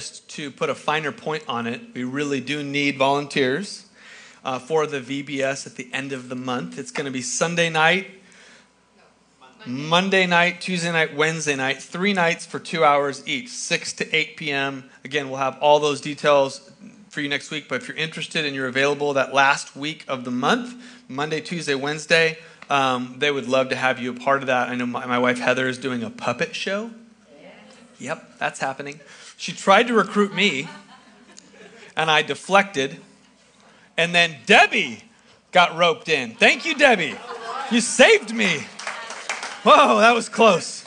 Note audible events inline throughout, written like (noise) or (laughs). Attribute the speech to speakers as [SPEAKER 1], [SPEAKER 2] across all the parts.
[SPEAKER 1] Just to put a finer point on it, we really do need volunteers uh, for the VBS at the end of the month. It's going to be Sunday night, Monday night, Tuesday night, Wednesday night, three nights for two hours each, 6 to 8 p.m. Again, we'll have all those details for you next week, but if you're interested and you're available that last week of the month, Monday, Tuesday, Wednesday, um, they would love to have you a part of that. I know my, my wife Heather is doing a puppet show. Yep, that's happening. She tried to recruit me, and I deflected. And then Debbie got roped in. Thank you, Debbie. You saved me. Whoa, that was close.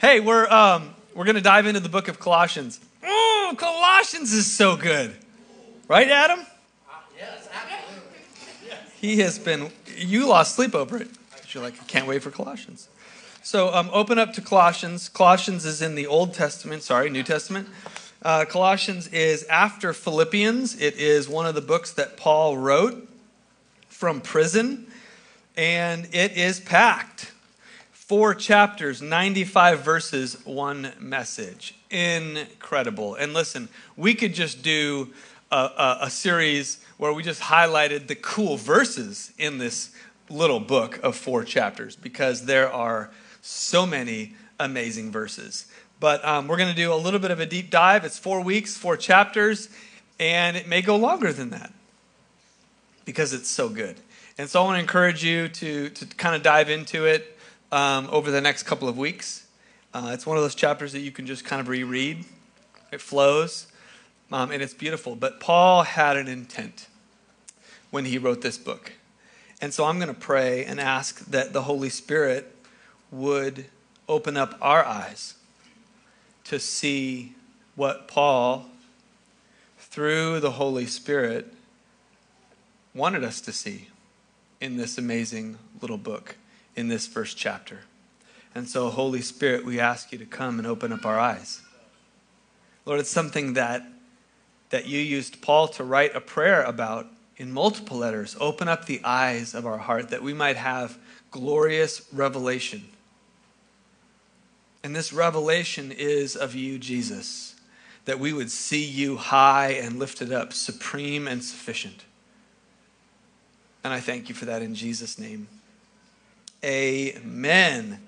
[SPEAKER 1] Hey, we're um, we're gonna dive into the book of Colossians. Mm, Colossians is so good, right, Adam? He has been. You lost sleep over it. You're like, I can't wait for Colossians. So um, open up to Colossians. Colossians is in the Old Testament, sorry, New Testament. Uh, Colossians is after Philippians. It is one of the books that Paul wrote from prison, and it is packed. Four chapters, 95 verses, one message. Incredible. And listen, we could just do a, a, a series where we just highlighted the cool verses in this little book of four chapters because there are so many amazing verses. But um, we're going to do a little bit of a deep dive. It's four weeks, four chapters, and it may go longer than that because it's so good. And so I want to encourage you to, to kind of dive into it um, over the next couple of weeks. Uh, it's one of those chapters that you can just kind of reread, it flows, um, and it's beautiful. But Paul had an intent when he wrote this book. And so I'm going to pray and ask that the Holy Spirit would open up our eyes to see what Paul, through the Holy Spirit, wanted us to see in this amazing little book, in this first chapter. And so, Holy Spirit, we ask you to come and open up our eyes. Lord, it's something that, that you used Paul to write a prayer about in multiple letters. Open up the eyes of our heart that we might have glorious revelation and this revelation is of you, Jesus, that we would see you high and lifted up, supreme and sufficient. And I thank you for that in Jesus' name. Amen.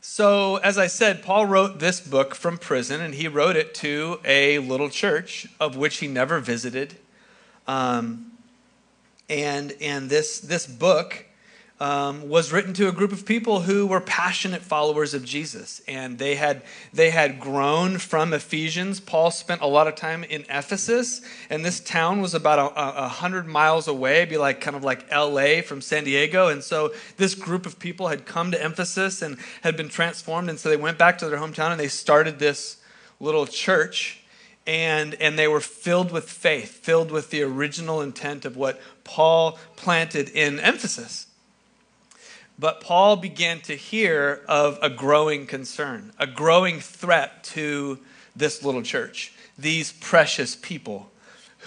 [SPEAKER 1] So, as I said, Paul wrote this book from prison, and he wrote it to a little church of which he never visited. Um, and and this, this book um, was written to a group of people who were passionate followers of Jesus, and they had they had grown from Ephesians. Paul spent a lot of time in Ephesus, and this town was about a, a hundred miles away, be like kind of like L.A. from San Diego. And so this group of people had come to Ephesus and had been transformed, and so they went back to their hometown and they started this little church. And, and they were filled with faith, filled with the original intent of what Paul planted in Ephesus. But Paul began to hear of a growing concern, a growing threat to this little church, these precious people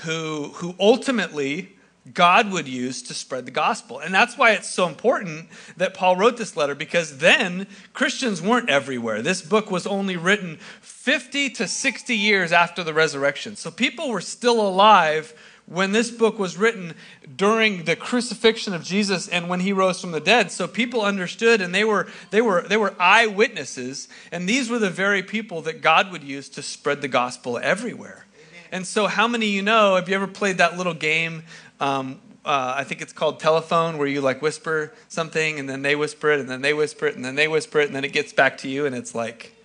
[SPEAKER 1] who, who ultimately God would use to spread the gospel. And that's why it's so important that Paul wrote this letter because then Christians weren't everywhere. This book was only written 50 to 60 years after the resurrection. So people were still alive when this book was written during the crucifixion of Jesus and when he rose from the dead. So people understood and they were they were they were eyewitnesses and these were the very people that God would use to spread the gospel everywhere. Amen. And so how many of you know have you ever played that little game um, uh, I think it's called telephone, where you like whisper something and then they whisper it and then they whisper it and then they whisper it and then it gets back to you and it's like,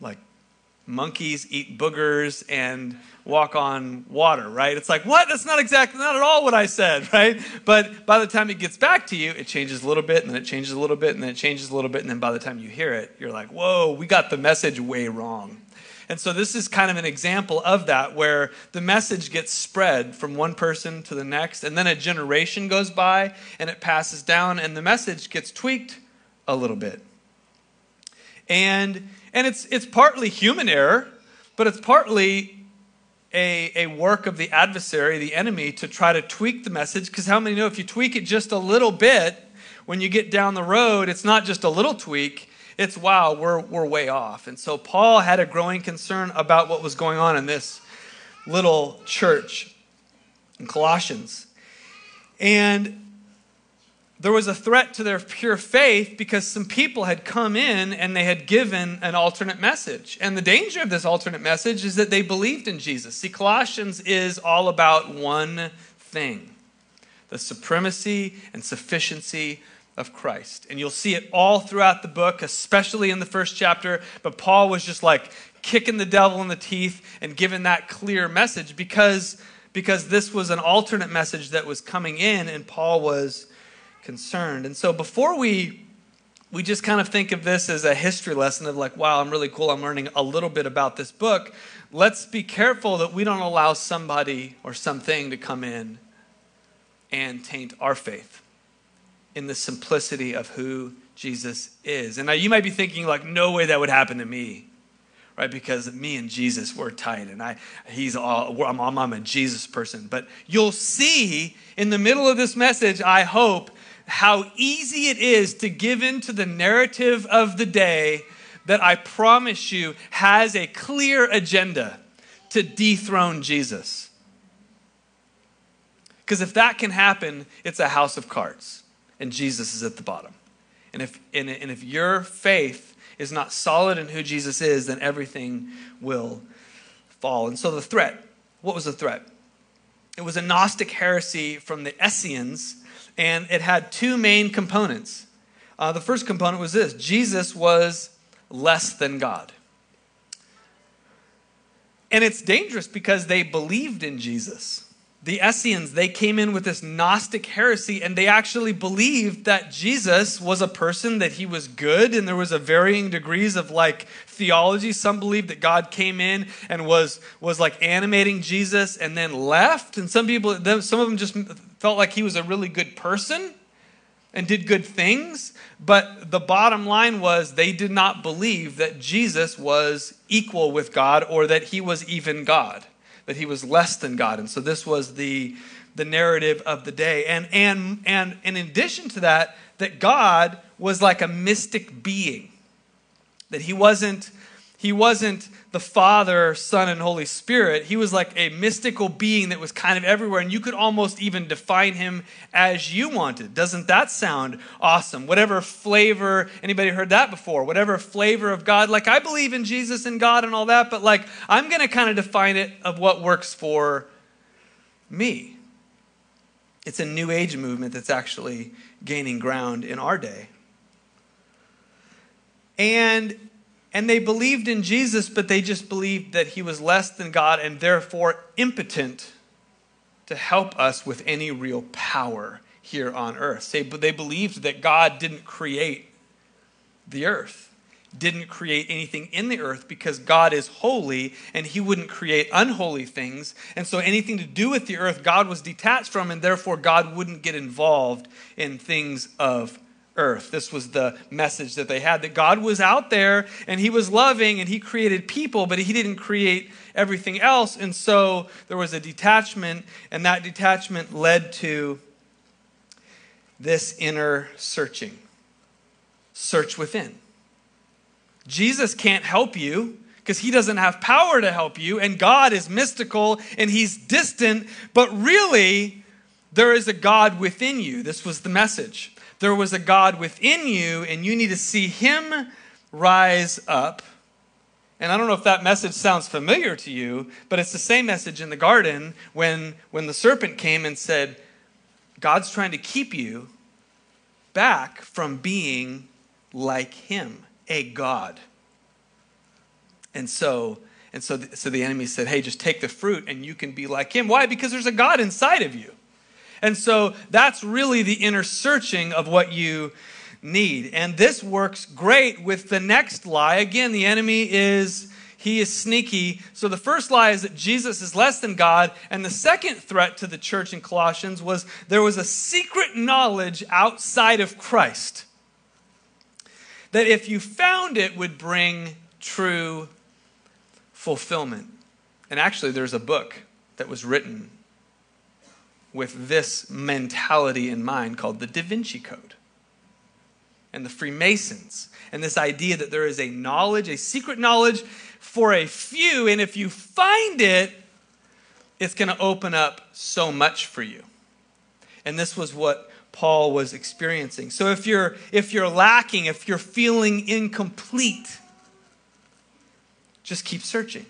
[SPEAKER 1] like monkeys eat boogers and walk on water, right? It's like, what? That's not exactly, not at all what I said, (laughs) right? But by the time it gets back to you, it changes a little bit, and then it changes a little bit, and then it changes a little bit, and then by the time you hear it, you're like, whoa, we got the message way wrong. And so this is kind of an example of that where the message gets spread from one person to the next, and then a generation goes by and it passes down, and the message gets tweaked a little bit. And and it's it's partly human error, but it's partly a, a work of the adversary, the enemy, to try to tweak the message. Because how many know if you tweak it just a little bit, when you get down the road, it's not just a little tweak, it's wow, we're, we're way off. And so Paul had a growing concern about what was going on in this little church in Colossians. And there was a threat to their pure faith because some people had come in and they had given an alternate message. And the danger of this alternate message is that they believed in Jesus. See, Colossians is all about one thing the supremacy and sufficiency of Christ. And you'll see it all throughout the book, especially in the first chapter. But Paul was just like kicking the devil in the teeth and giving that clear message because, because this was an alternate message that was coming in, and Paul was concerned. And so before we we just kind of think of this as a history lesson of like, wow, I'm really cool. I'm learning a little bit about this book. Let's be careful that we don't allow somebody or something to come in and taint our faith in the simplicity of who Jesus is. And now you might be thinking, like, no way that would happen to me, right? Because me and Jesus, we're tight, and I, he's all, I'm, I'm a Jesus person. But you'll see in the middle of this message, I hope, how easy it is to give in to the narrative of the day that I promise you has a clear agenda to dethrone Jesus. Because if that can happen, it's a house of cards, and Jesus is at the bottom. And if, and, and if your faith is not solid in who Jesus is, then everything will fall. And so the threat what was the threat? It was a Gnostic heresy from the Essenes and it had two main components. Uh, the first component was this Jesus was less than God. And it's dangerous because they believed in Jesus. The Essenes, they came in with this Gnostic heresy and they actually believed that Jesus was a person, that he was good, and there was a varying degrees of like theology. Some believed that God came in and was, was like animating Jesus and then left. And some people, some of them just felt like he was a really good person and did good things. But the bottom line was they did not believe that Jesus was equal with God or that he was even God, that he was less than God. And so this was the, the narrative of the day. And, and, and, and in addition to that, that God was like a mystic being, that he wasn't he wasn't the Father, Son, and Holy Spirit. He was like a mystical being that was kind of everywhere, and you could almost even define him as you wanted. Doesn't that sound awesome? Whatever flavor, anybody heard that before? Whatever flavor of God. Like, I believe in Jesus and God and all that, but like, I'm going to kind of define it of what works for me. It's a new age movement that's actually gaining ground in our day. And and they believed in Jesus, but they just believed that he was less than God and therefore impotent to help us with any real power here on earth. They, they believed that God didn't create the earth, didn't create anything in the earth because God is holy and he wouldn't create unholy things. And so anything to do with the earth, God was detached from, and therefore God wouldn't get involved in things of earth. This was the message that they had that God was out there and he was loving and he created people, but he didn't create everything else. And so there was a detachment, and that detachment led to this inner searching. Search within. Jesus can't help you because he doesn't have power to help you, and God is mystical and he's distant, but really, there is a God within you. This was the message there was a God within you, and you need to see Him rise up. And I don't know if that message sounds familiar to you, but it's the same message in the garden when, when the serpent came and said, God's trying to keep you back from being like Him, a God. And so, and so, so the enemy said, Hey, just take the fruit and you can be like Him. Why? Because there's a God inside of you. And so that's really the inner searching of what you need. And this works great with the next lie. Again, the enemy is he is sneaky. So the first lie is that Jesus is less than God, and the second threat to the church in Colossians was there was a secret knowledge outside of Christ that if you found it would bring true fulfillment. And actually there's a book that was written with this mentality in mind called the Da Vinci Code. and the Freemasons, and this idea that there is a knowledge, a secret knowledge for a few, and if you find it, it's going to open up so much for you. And this was what Paul was experiencing. So if you're if you're lacking, if you're feeling incomplete, just keep searching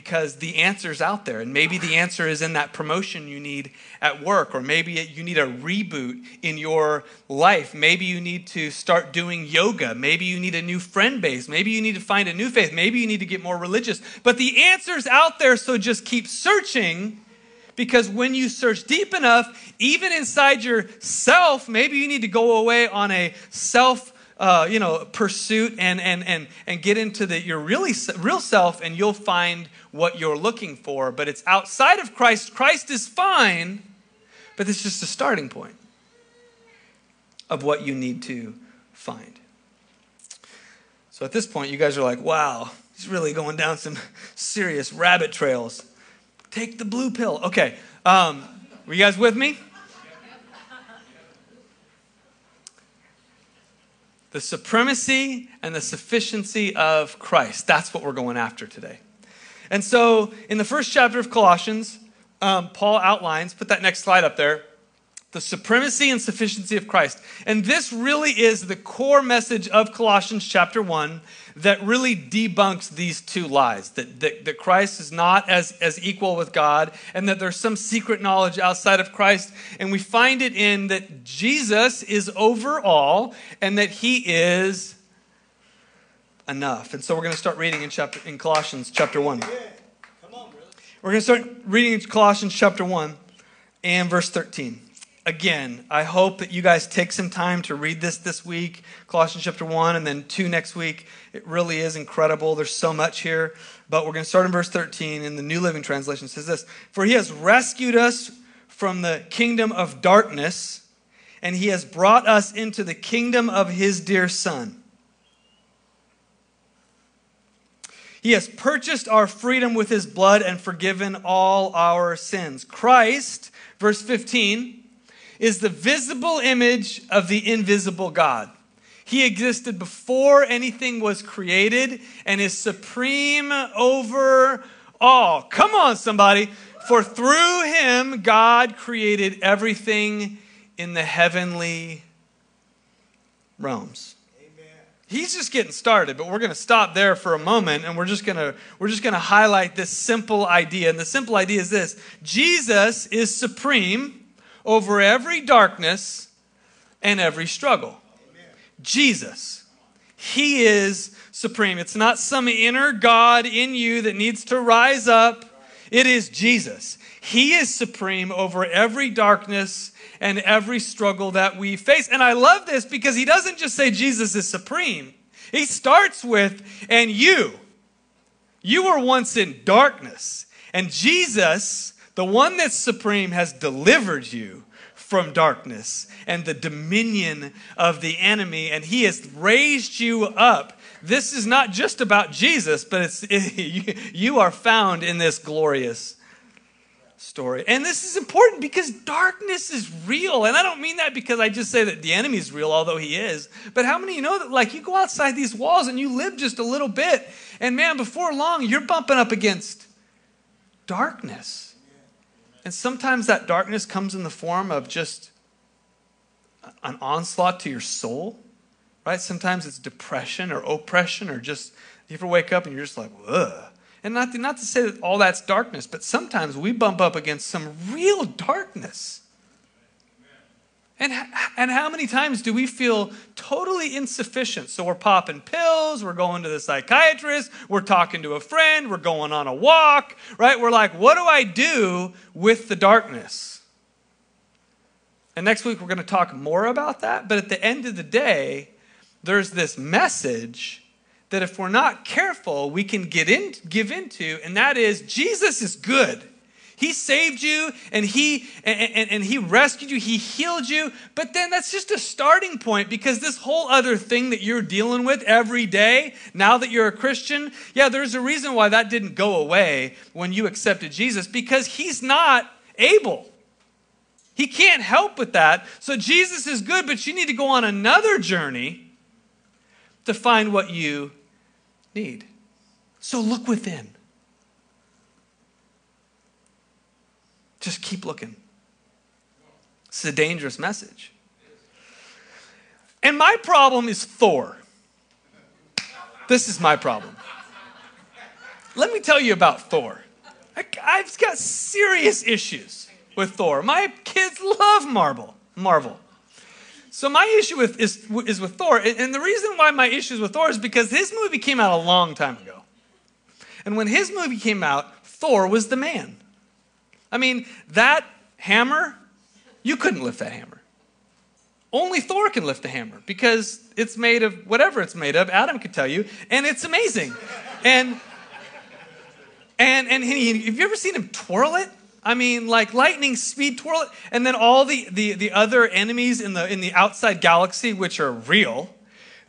[SPEAKER 1] because the answer's out there. And maybe the answer is in that promotion you need at work, or maybe you need a reboot in your life. Maybe you need to start doing yoga. Maybe you need a new friend base. Maybe you need to find a new faith. Maybe you need to get more religious. But the answer's out there, so just keep searching. Because when you search deep enough, even inside yourself, maybe you need to go away on a self uh, you know, pursuit and, and, and, and get into the, your really real self, and you'll find what you're looking for. But it's outside of Christ. Christ is fine, but it's just a starting point of what you need to find. So at this point, you guys are like, wow, he's really going down some serious rabbit trails. Take the blue pill. Okay. Um, were you guys with me? the supremacy and the sufficiency of Christ. That's what we're going after today. And so, in the first chapter of Colossians, um, Paul outlines, put that next slide up there, the supremacy and sufficiency of Christ. And this really is the core message of Colossians chapter 1 that really debunks these two lies that, that, that, Christ is not as, as equal with God and that there's some secret knowledge outside of Christ. And we find it in that Jesus is over all and that he is enough. And so we're going to start reading in, chapter, in Colossians chapter 1. We're going to start reading Colossians chapter 1 and verse 13 again, I hope that you guys take some time to read this this week, Colossians chapter 1, and then 2 next week. It really is incredible. There's so much here. But we're going to start in verse 13 in the New Living Translation. It says this For he has rescued us from the kingdom of darkness, and he has brought us into the kingdom of his dear Son. He has purchased our freedom with his blood and forgiven all our sins. Christ, verse 15, is the visible image of the invisible God. He existed before anything was created and is supreme over all. Come on, somebody. For through him, God created everything in the heavenly realms. He's just getting started, but we're going to stop there for a moment and we're just going to we're just going to highlight this simple idea. And the simple idea is this. Jesus is supreme over every darkness and every struggle. Amen. Jesus. He is supreme. It's not some inner God in you that needs to rise up. It is Jesus. He is supreme over every darkness and every struggle that we face. And I love this because he doesn't just say Jesus is supreme. He starts with, and you. You were once in darkness, and Jesus the one that's supreme has delivered you from darkness and the dominion of the enemy, and he has raised you up. This is not just about Jesus, but it's, (laughs) it, you are found in this glorious story. And this is important because darkness is real. And I don't mean that because I just say that the enemy is real, although he is. But how many you know that, like, you go outside these walls and you live just a little bit, and man, before long, you're bumping up against darkness. And sometimes that darkness comes in the form of just an onslaught to your soul, right? Sometimes it's depression or oppression or just, you ever wake up and you're just like, ugh. And not to, not to say that all that's darkness, but sometimes we bump up against some real darkness. And, and how many times do we feel totally insufficient? So we're popping pills, we're going to the psychiatrist, we're talking to a friend, we're going on a walk, right? We're like, what do I do with the darkness? And next week we're going to talk more about that. But at the end of the day, there's this message that if we're not careful, we can get in, give into, and that is Jesus is good. He saved you and he and, and, and, he rescued you, he healed you. But then that's just a starting point because this whole other thing that you're dealing with every day, now that you're a Christian, yeah, there's a reason why that didn't go away when you accepted Jesus because he's not able. He can't help with that. So Jesus is good, but you need to go on another journey to find what you need. So look within. Just keep looking. It's a dangerous message. And my problem is Thor. This is my problem. Let me tell you about Thor. I, have got serious issues with Thor. My kids love Marvel. Marvel. So my issue with is, is with Thor, and the reason why my issue is with Thor is because his movie came out a long time ago. And when his movie came out, Thor was the man. I mean, that hammer, you couldn't lift that hammer. Only Thor can lift the hammer because it's made of whatever it's made of. Adam could tell you, and it's amazing. And and and he, have you ever seen him twirl it? I mean, like lightning speed twirl and then all the, the, the other enemies in the in the outside galaxy, which are real,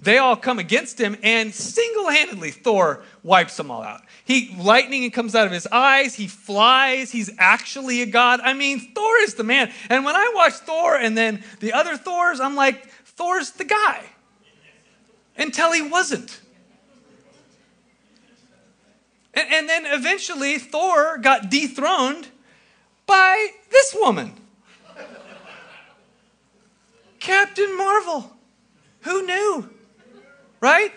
[SPEAKER 1] they all come against him, and single-handedly Thor wipes them all out. He lightning comes out of his eyes. He flies. He's actually a god. I mean, Thor is the man. And when I watch Thor and then the other Thors, I'm like, Thor's the guy. Until he wasn't. And, and then eventually Thor got dethroned by this woman. Captain Marvel. Who knew? Right?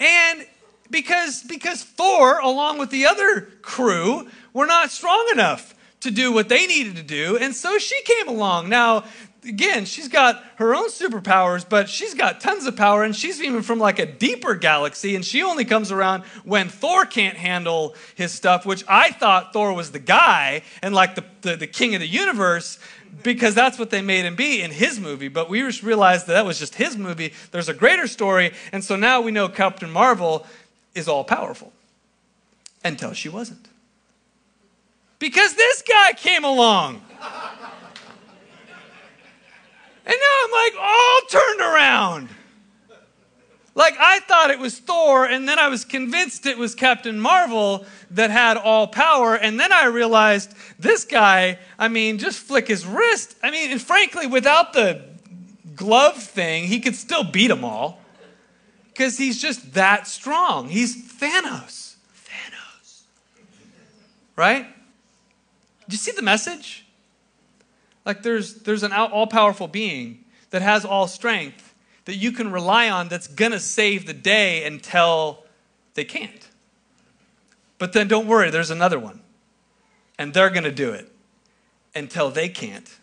[SPEAKER 1] And because because Thor along with the other crew were not strong enough to do what they needed to do and so she came along. Now again, she's got her own superpowers, but she's got tons of power, and she's even from like a deeper galaxy, and she only comes around when Thor can't handle his stuff, which I thought Thor was the guy and like the, the, the king of the universe because that's what they made him be in his movie. But we just realized that that was just his movie. There's a greater story, and so now we know Captain Marvel is all powerful until she wasn't. Because this guy came along. And now I'm like all turned around. Like I thought it was Thor, and then I was convinced it was Captain Marvel that had all power. And then I realized this guy, I mean, just flick his wrist. I mean, and frankly, without the glove thing, he could still beat them all. Because he's just that strong. He's Thanos. Thanos. Right? Do you see the message? Like there's, there's an all powerful being that has all strength that you can rely on that's going to save the day until they can't. But then don't worry, there's another one. And they're going to do it until they can't.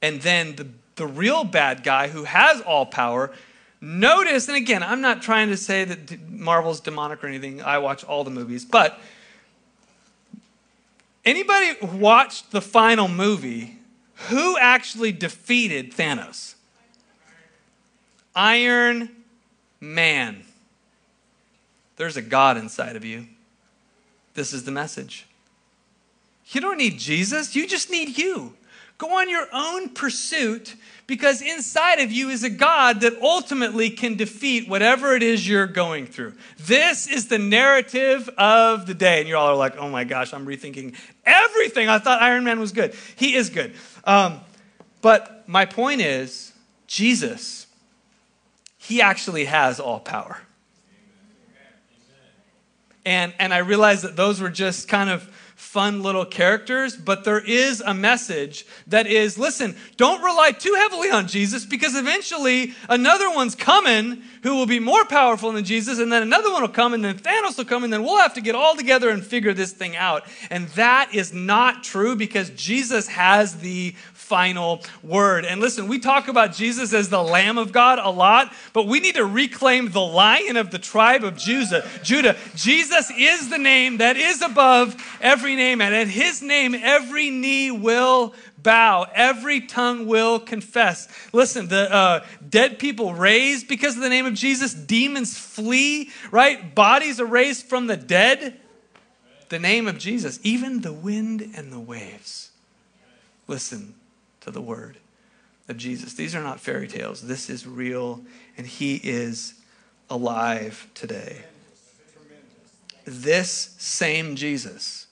[SPEAKER 1] And then the, the real bad guy who has all power, notice, and again, I'm not trying to say that Marvel's demonic or anything. I watch all the movies, but Anybody watched the final movie? Who actually defeated Thanos? Iron Man. There's a God inside of you. This is the message. You don't need Jesus, you just need you. Go on your own pursuit because inside of you is a God that ultimately can defeat whatever it is you're going through. This is the narrative of the day. And you all are like, oh my gosh, I'm rethinking everything. I thought Iron Man was good. He is good. Um, but my point is, Jesus, he actually has all power. And, and I realized that those were just kind of fun little characters, but there is a message that is listen, don't rely too heavily on Jesus because eventually another one's coming who will be more powerful than Jesus, and then another one will come, and then Thanos will come, and then we'll have to get all together and figure this thing out. And that is not true because Jesus has the final word. And listen, we talk about Jesus as the Lamb of God a lot, but we need to reclaim the Lion of the tribe of Judah. Judah. Jesus is the name that is above every name, and at his name, every knee will bow, every tongue will confess. Listen, the uh, dead people raised because of the name of Jesus, demons flee, right? Bodies are raised from the dead. The name of Jesus, even the wind and the waves. Listen, to the word of Jesus. These are not fairy tales. This is real, and He is alive today. This same Jesus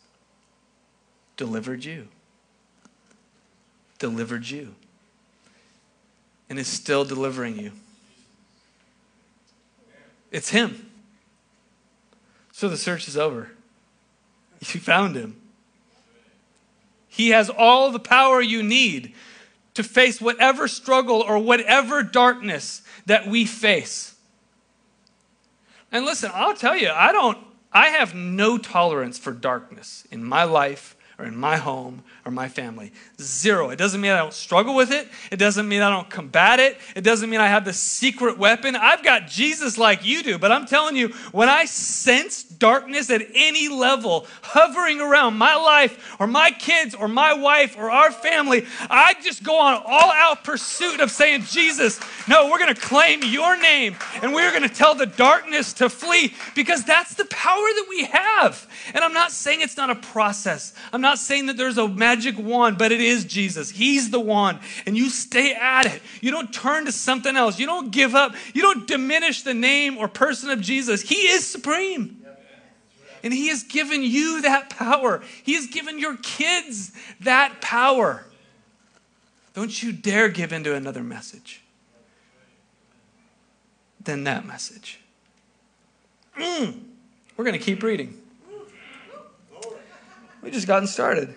[SPEAKER 1] delivered you. delivered you and is still delivering you. It's Him. So the search is over. (laughs) You found Him. He has all the power you need to face whatever struggle or whatever darkness that we face. And listen, I'll tell you, I don't I have no tolerance for darkness in my life or in my home or my family. Zero. It doesn't mean I don't struggle with it. It doesn't mean I don't combat it. It doesn't mean I have the secret weapon. I've got Jesus like you do. But I'm telling you, when I sense darkness at any level hovering around my life or my kids or my wife or our family, I just go on all out pursuit of saying, Jesus, no, we're going to claim your name and we're going to tell the darkness to flee because that's the power that we have. And I'm not saying it's not a process. I'm not saying that there's a magic wand, but it is Jesus. He's the one. And you stay at it. You don't turn to something else. You don't give up. You don't diminish the name or person of Jesus. He is supreme. And He has given you that power. He has given your kids that power. Don't you dare give into another message than that message. Mm. We're going to keep reading. We just gotten started.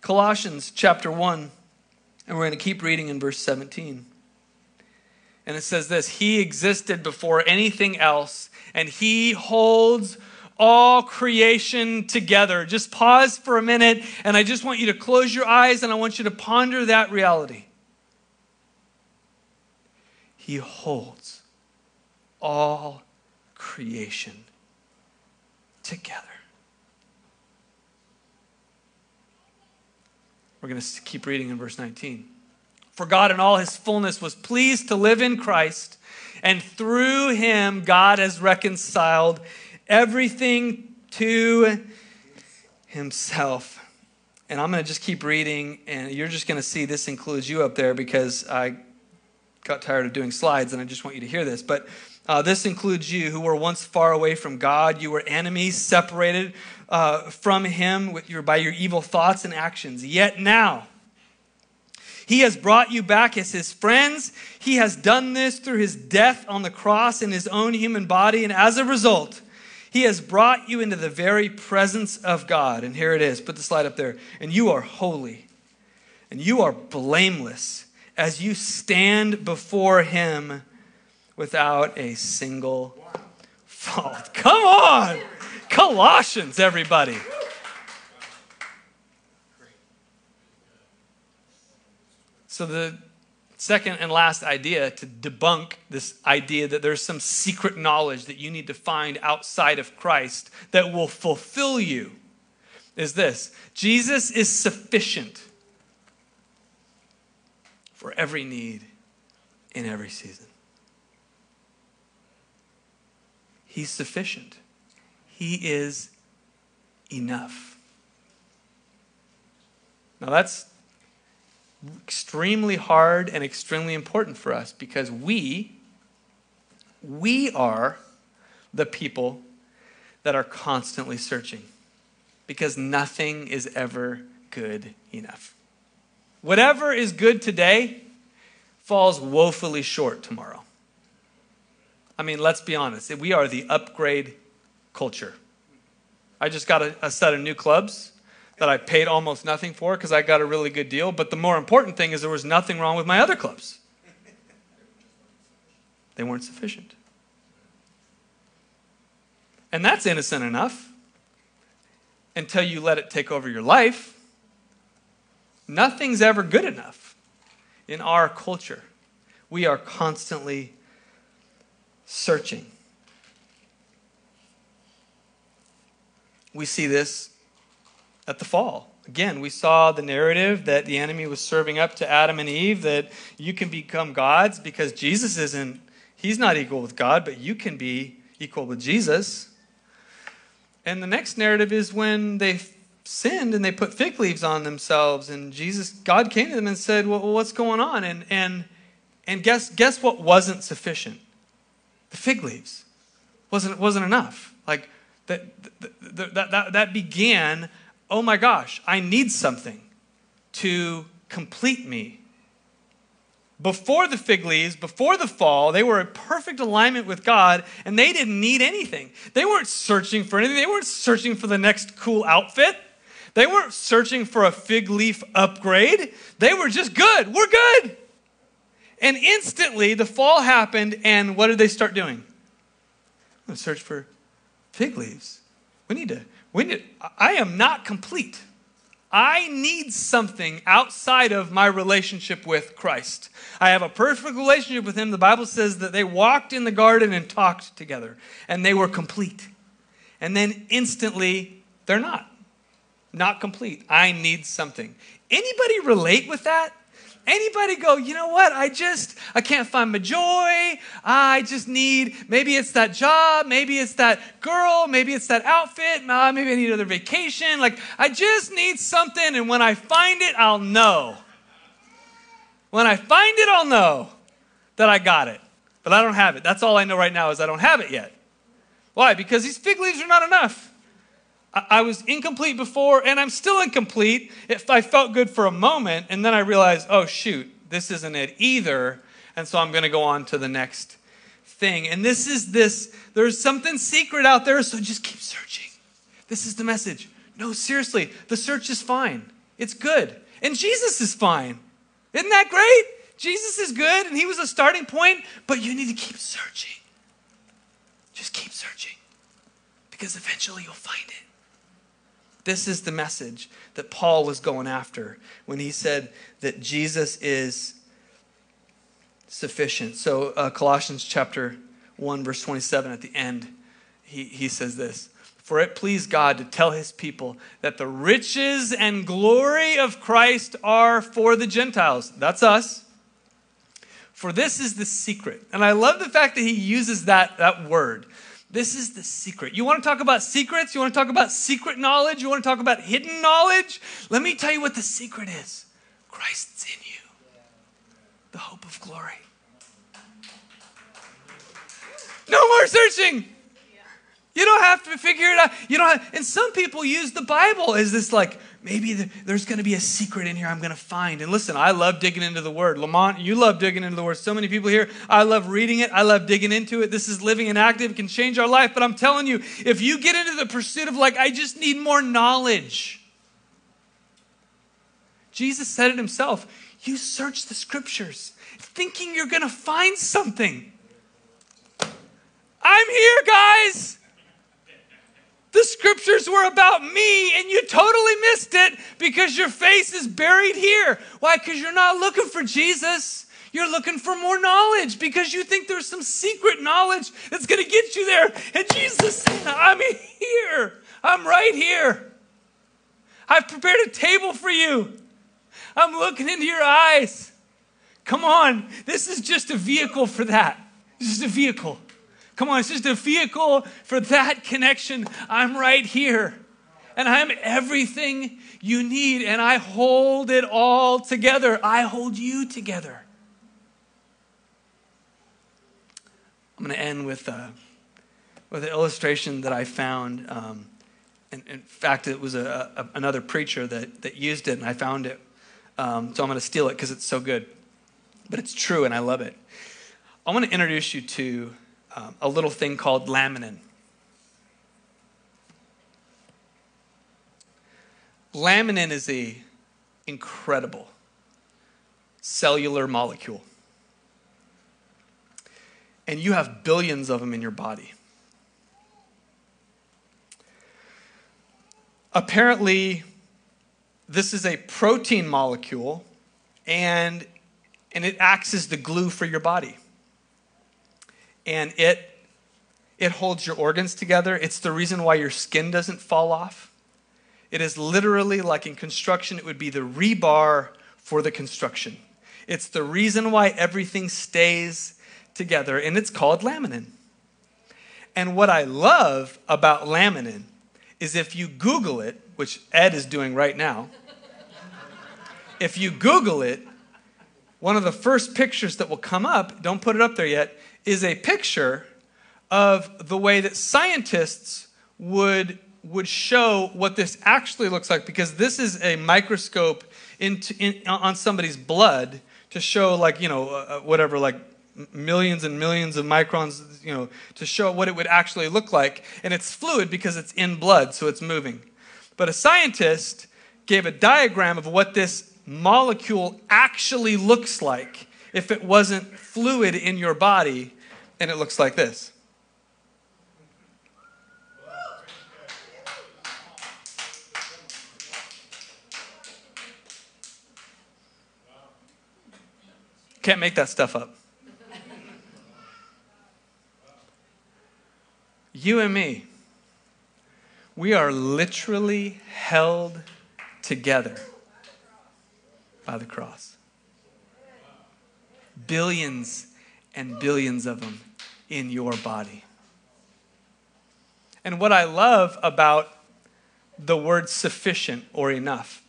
[SPEAKER 1] Colossians chapter 1, and we're going to keep reading in verse 17. And it says this He existed before anything else, and He holds all creation together. Just pause for a minute, and I just want you to close your eyes and I want you to ponder that reality. He holds all creation together. We're going to keep reading in verse 19. For God in all his fullness was pleased to live in Christ, and through him God has reconciled everything to himself. And I'm going to just keep reading, and you're just going to see this includes you up there because I got tired of doing slides, and I just want you to hear this. But uh, this includes you who were once far away from God. You were enemies, separated uh, from Him with your, by your evil thoughts and actions. Yet now, He has brought you back as His friends. He has done this through His death on the cross in His own human body. And as a result, He has brought you into the very presence of God. And here it is. Put the slide up there. And you are holy, and you are blameless as you stand before Him without a single fault. Come on! Colossians, everybody. So, the second and last idea to debunk this idea that there's some secret knowledge that you need to find outside of Christ that will fulfill you is this Jesus is sufficient for every need in every season. He's sufficient. He is enough. Now, that's extremely hard and extremely important for us because we, we are the people that are constantly searching because nothing is ever good enough. Whatever is good today falls woefully short tomorrow. I mean, let's be honest. We are the upgrade culture. I just got a, a set of new clubs that I paid almost nothing for because I got a really good deal. But the more important thing is there was nothing wrong with my other clubs, they weren't sufficient. And that's innocent enough until you let it take over your life. Nothing's ever good enough in our culture. We are constantly searching. We see this at the fall. Again, we saw the narrative that the enemy was serving up to Adam and Eve that you can become gods because Jesus isn't, he's not equal with God, but you can be equal with Jesus. And the next narrative is when they sinned and they put fig leaves on themselves and Jesus God came to them and said, "Well, what's going on?" And and and guess guess what wasn't sufficient? the fig leaves wasn't, wasn't enough. Like that, that, that, that began, oh my gosh, I need something. to complete me. Before the fig leaves, before the fall, they were in perfect alignment with God and they didn't need anything. They weren't searching for anything. They weren't searching for the next cool outfit. They weren't searching for a fig leaf upgrade. They were just good. We're good. And instantly the fall happened, and what did they start doing? I'm going to search for fig leaves. We need to, we need, I am not complete. I need something outside of my relationship with Christ. I have a perfect relationship with Him. The Bible says that they walked in the garden and talked together, and they were complete. And then instantly, they're not. Not complete. I need something. Anybody relate with that? Anybody go, you know what? I just, I can't find my joy. I just need, maybe it's that job. Maybe it's that girl. Maybe it's that outfit. Maybe I need another vacation. Like, I just need something. And when I find it, I'll know. When I find it, I'll know that I got it. But I don't have it. That's all I know right now is I don't have it yet. Why? Because these fig leaves are not enough. I was incomplete before, and I'm still incomplete. If I felt good for a moment, and then I realized, oh, shoot, this isn't it either. And so I'm going to go on to the next thing. And this is this there's something secret out there, so just keep searching. This is the message. No, seriously, the search is fine. It's good. And Jesus is fine. Isn't that great? Jesus is good, and He was a starting point, but you need to keep searching. Just keep searching because eventually you'll find it. This is the message that Paul was going after when he said that Jesus is sufficient. So, uh, Colossians chapter 1, verse 27 at the end, he, he says this For it pleased God to tell his people that the riches and glory of Christ are for the Gentiles. That's us. For this is the secret. And I love the fact that he uses that, that word this is the secret. You want to talk about secrets? You want to talk about secret knowledge? You want to talk about hidden knowledge? Let me tell you what the secret is Christ's in you, the hope of glory. No more searching. You don't have to figure it out. You don't have, and some people use the Bible as this like maybe there's going to be a secret in here I'm going to find. And listen, I love digging into the Word. Lamont, you love digging into the Word. So many people here, I love reading it. I love digging into it. This is living and active. It can change our life. But I'm telling you, if you get into the pursuit of like, I just need more knowledge. Jesus said it himself. You search the scriptures thinking you're going to find something. I'm here, guys. The scriptures were about me and you totally missed it because your face is buried here. Why? Because you're not looking for Jesus. You're looking for more knowledge because you think there's some secret knowledge that's going to get you there. And Jesus I'm here. I'm right here. I've prepared a table for you. I'm looking into your eyes. Come on. This is just a vehicle for that. This is a vehicle. Come on, it's just a vehicle for that connection. I'm right here. And I'm everything you need, and I hold it all together. I hold you together. I'm going to end with, uh, with an illustration that I found. Um, in, in, fact, it was a, a, another preacher that, that used it, and I found it. Um, so I'm going to steal it because it's so good. But it's true, and I love it. I want to introduce you to um, a little thing called laminin. Laminin is a incredible cellular molecule. And you have billions of them in your body. Apparently, this is a protein molecule and, and it acts as the glue for your body and it it holds your organs together. It's the reason why your skin doesn't fall off. It is literally like in construction, it would be the rebar for the construction. It's the reason why everything stays together, and it's called laminin. And what I love about laminin is if you Google it, which Ed is doing right now, (laughs) if you Google it, one of the first pictures that will come up, don't put it up there yet, is a picture of the way that scientists would would show what this actually looks like because this is a microscope into, in, on somebody's blood to show like you know uh, uh whatever like millions and millions of microns you know to show what it would actually look like. And it's fluid because it's in blood so it's moving. But a scientist gave a diagram of what this molecule actually looks like if it wasn't fluid in your body and it looks like this Can't make that stuff up. you and me, we are literally held together by the cross. Billions and billions of them in your body. And what I love about the word sufficient or enough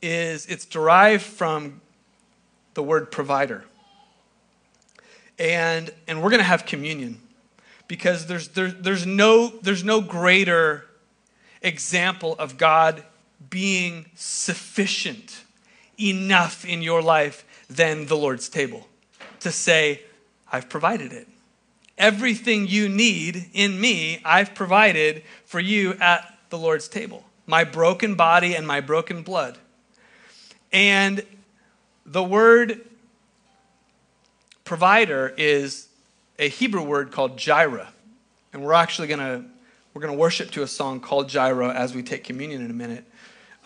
[SPEAKER 1] is it's derived from the word provider. And, and we're going to have communion because there's, there, there's, no, there's no greater example of God being sufficient enough in your life than the Lord's table to say, I've provided it. Everything you need in me, I've provided for you at the Lord's table. My broken body and my broken blood. And the word provider is a Hebrew word called Jireh. And we're actually going to we're going to worship to a song called Jireh as we take communion in a minute.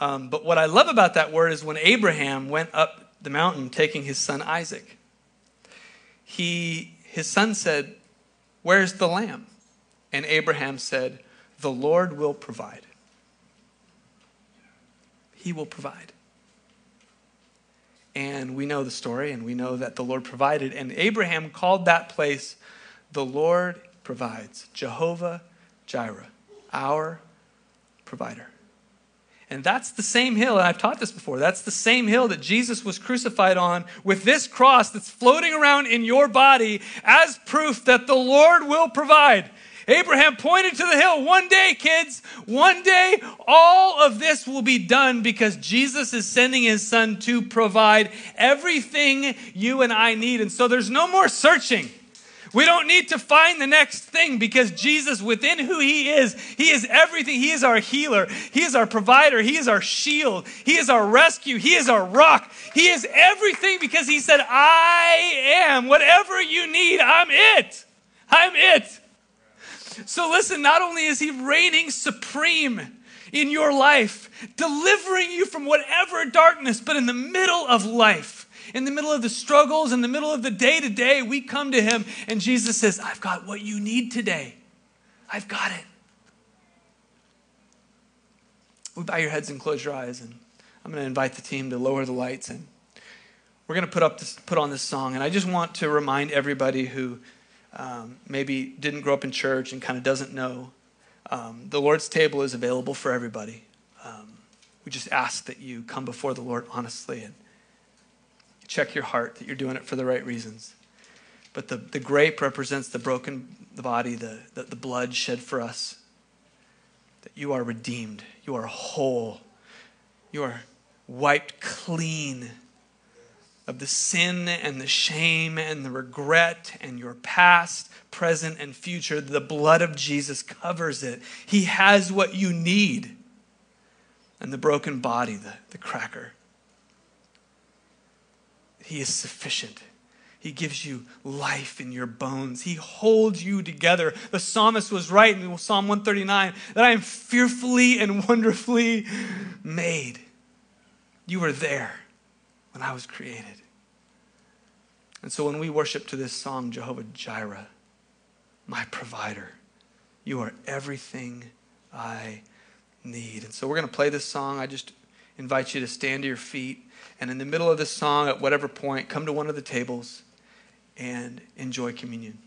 [SPEAKER 1] Um, but what I love about that word is when Abraham went up the mountain taking his son Isaac, he, his son said, Where's the lamb? And Abraham said, The Lord will provide. He will provide. And we know the story, and we know that the Lord provided. And Abraham called that place, the Lord provides. Jehovah Jireh, our provider. And that's the same hill, and I've taught this before. That's the same hill that Jesus was crucified on with this cross that's floating around in your body as proof that the Lord will provide. Abraham pointed to the hill. One day, kids, one day, all of this will be done because Jesus is sending his son to provide everything you and I need. And so there's no more searching. We don't need to find the next thing because Jesus, within who He is, He is everything. He is our healer. He is our provider. He is our shield. He is our rescue. He is our rock. He is everything because He said, I am. Whatever you need, I'm it. I'm it. So listen, not only is He reigning supreme in your life, delivering you from whatever darkness, but in the middle of life, in the middle of the struggles, in the middle of the day to day, we come to Him and Jesus says, I've got what you need today. I've got it. We bow your heads and close your eyes, and I'm going to invite the team to lower the lights and we're going to put up this, put on this song. And I just want to remind everybody who um, maybe didn't grow up in church and kind of doesn't know, um, the Lord's table is available for everybody. Um, we just ask that you come before the Lord honestly and check your heart that you're doing it for the right reasons. But the, the grape represents the broken the body, the, the, the blood shed for us. That you are redeemed, you are whole, you are wiped clean of the sin and the shame and the regret and your past, present, and future. The blood of Jesus covers it. He has what you need. And the broken body, the, the cracker. He is sufficient. He gives you life in your bones. He holds you together. The psalmist was right in Psalm 139 that I am fearfully and wonderfully made. You were there when I was created. And so when we worship to this song, Jehovah Jireh, my provider, you are everything I need. And so we're going to play this song. I just invite you to stand to your feet. And in the middle of the song, at whatever point, come to one of the tables and enjoy communion.